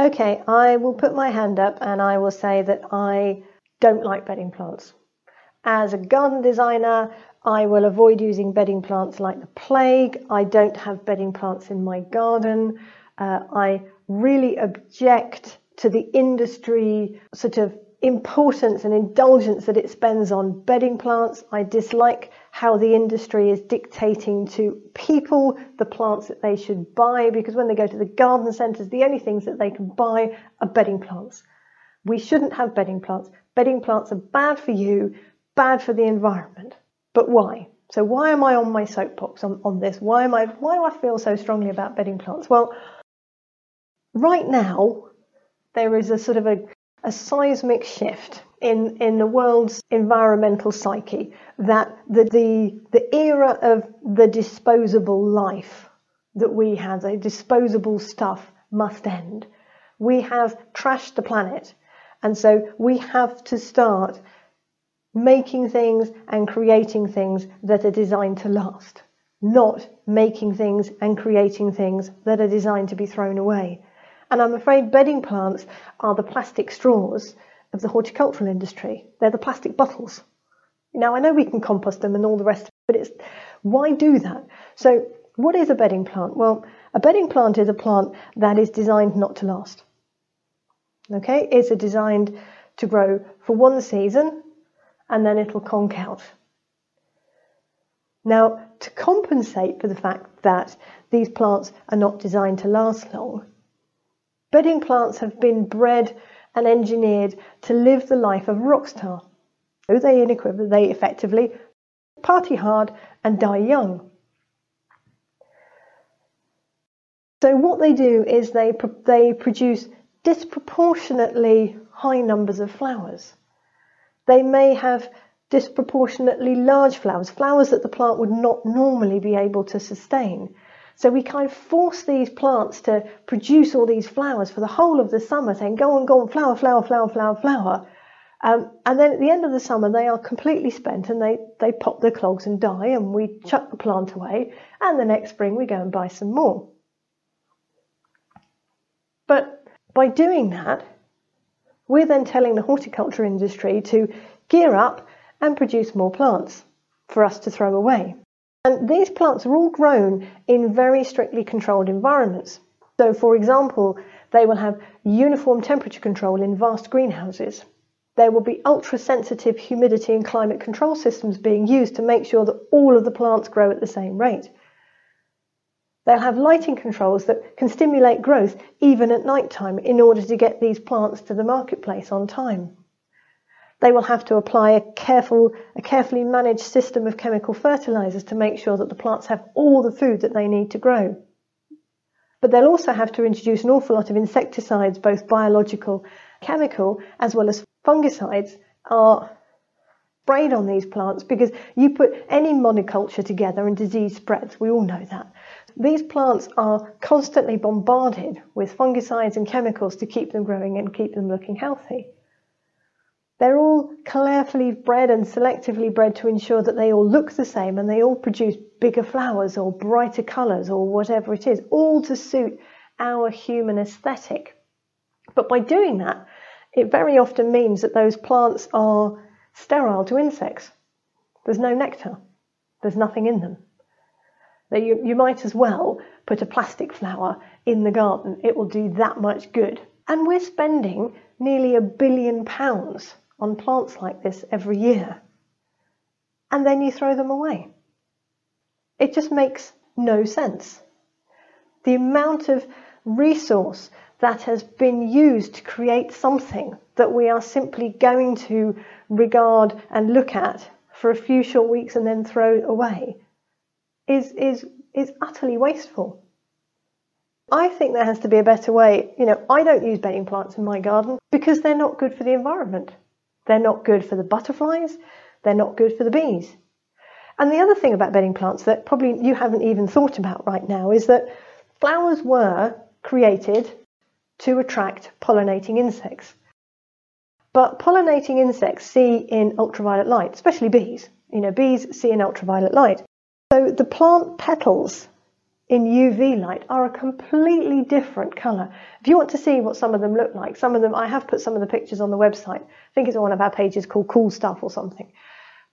Okay, I will put my hand up and I will say that I don't like bedding plants. As a garden designer, I will avoid using bedding plants like the plague. I don't have bedding plants in my garden. Uh, I really object to the industry sort of importance and indulgence that it spends on bedding plants. I dislike how the industry is dictating to people the plants that they should buy because when they go to the garden centres, the only things that they can buy are bedding plants. We shouldn't have bedding plants. Bedding plants are bad for you, bad for the environment. But why? So why am I on my soapbox on, on this? Why am I why do I feel so strongly about bedding plants? Well, right now there is a sort of a, a seismic shift in, in the world's environmental psyche that the, the, the era of the disposable life that we have, the disposable stuff, must end. We have trashed the planet, and so we have to start making things and creating things that are designed to last, not making things and creating things that are designed to be thrown away. And I'm afraid bedding plants are the plastic straws of the horticultural industry. They're the plastic bottles. Now, I know we can compost them and all the rest, but it's why do that? So, what is a bedding plant? Well, a bedding plant is a plant that is designed not to last. Okay, it's designed to grow for one season and then it'll conk out. Now, to compensate for the fact that these plants are not designed to last long, bedding plants have been bred and engineered to live the life of a rock star. So they, they effectively party hard and die young. So what they do is they, they produce disproportionately high numbers of flowers. They may have disproportionately large flowers, flowers that the plant would not normally be able to sustain. So we kind of force these plants to produce all these flowers for the whole of the summer, saying, go on, go on, flower, flower, flower, flower, flower. Um, and then at the end of the summer, they are completely spent and they, they pop their clogs and die, and we chuck the plant away. And the next spring, we go and buy some more. But by doing that, we're then telling the horticulture industry to gear up and produce more plants for us to throw away. And these plants are all grown in very strictly controlled environments. So, for example, they will have uniform temperature control in vast greenhouses. There will be ultra sensitive humidity and climate control systems being used to make sure that all of the plants grow at the same rate. They'll have lighting controls that can stimulate growth even at night time in order to get these plants to the marketplace on time. They will have to apply a careful, a carefully managed system of chemical fertilizers to make sure that the plants have all the food that they need to grow. But they'll also have to introduce an awful lot of insecticides, both biological, chemical, as well as fungicides are sprayed on these plants because you put any monoculture together and disease spreads. We all know that. These plants are constantly bombarded with fungicides and chemicals to keep them growing and keep them looking healthy. They're all carefully bred and selectively bred to ensure that they all look the same and they all produce bigger flowers or brighter colours or whatever it is, all to suit our human aesthetic. But by doing that, it very often means that those plants are sterile to insects. There's no nectar, there's nothing in them. You, you might as well put a plastic flower in the garden, it will do that much good. And we're spending nearly a billion pounds on plants like this every year, and then you throw them away. It just makes no sense. The amount of resource that has been used to create something that we are simply going to regard and look at for a few short weeks and then throw away is, is, is utterly wasteful. I think there has to be a better way. You know, I don't use bedding plants in my garden because they're not good for the environment. They're not good for the butterflies, they're not good for the bees. And the other thing about bedding plants that probably you haven't even thought about right now is that flowers were created to attract pollinating insects. But pollinating insects see in ultraviolet light, especially bees. You know, bees see in ultraviolet light. So the plant petals in UV light are a completely different colour. If you want to see what some of them look like, some of them, I have put some of the pictures on the website. I think it's on one of our pages called Cool Stuff or something.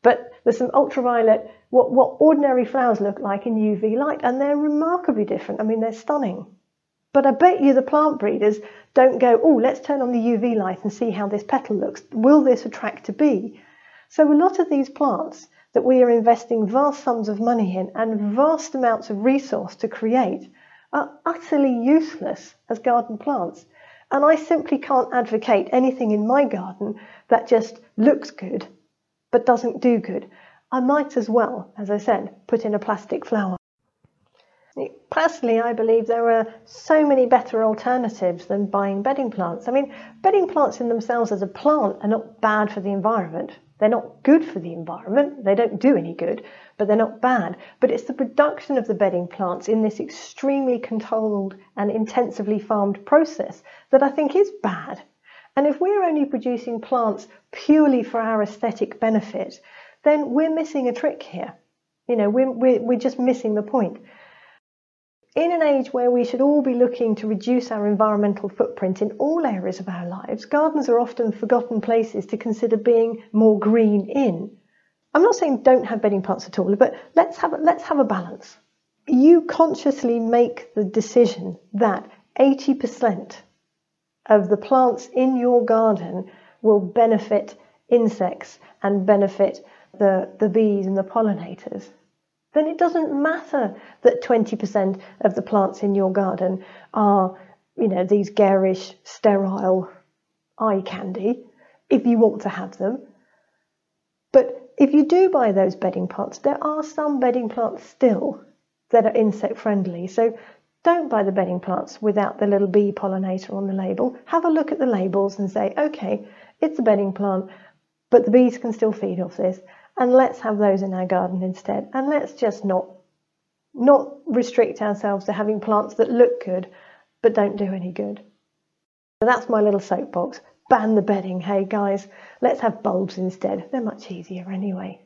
But there's some ultraviolet, what, what ordinary flowers look like in UV light, and they're remarkably different. I mean, they're stunning. But I bet you the plant breeders don't go, oh, let's turn on the UV light and see how this petal looks. Will this attract a bee? So a lot of these plants that we are investing vast sums of money in and vast amounts of resource to create are utterly useless as garden plants. And I simply can't advocate anything in my garden that just looks good but doesn't do good. I might as well, as I said, put in a plastic flower. Personally, I believe there are so many better alternatives than buying bedding plants. I mean, bedding plants in themselves as a plant are not bad for the environment. They're not good for the environment, they don't do any good, but they're not bad. But it's the production of the bedding plants in this extremely controlled and intensively farmed process that I think is bad. And if we're only producing plants purely for our aesthetic benefit, then we're missing a trick here. You know, we're, we're, we're just missing the point. In an age where we should all be looking to reduce our environmental footprint in all areas of our lives, gardens are often forgotten places to consider being more green in. I'm not saying don't have bedding plants at all, but let's have a, let's have a balance. You consciously make the decision that 80% of the plants in your garden will benefit insects and benefit the, the bees and the pollinators then it doesn't matter that 20% of the plants in your garden are, you know, these garish, sterile eye candy, if you want to have them. But if you do buy those bedding plants, there are some bedding plants still that are insect friendly. So don't buy the bedding plants without the little bee pollinator on the label. Have a look at the labels and say, okay, it's a bedding plant, but the bees can still feed off this and let's have those in our garden instead. And let's just not not restrict ourselves to having plants that look good but don't do any good. So that's my little soapbox. Ban the bedding. Hey guys, let's have bulbs instead. They're much easier anyway.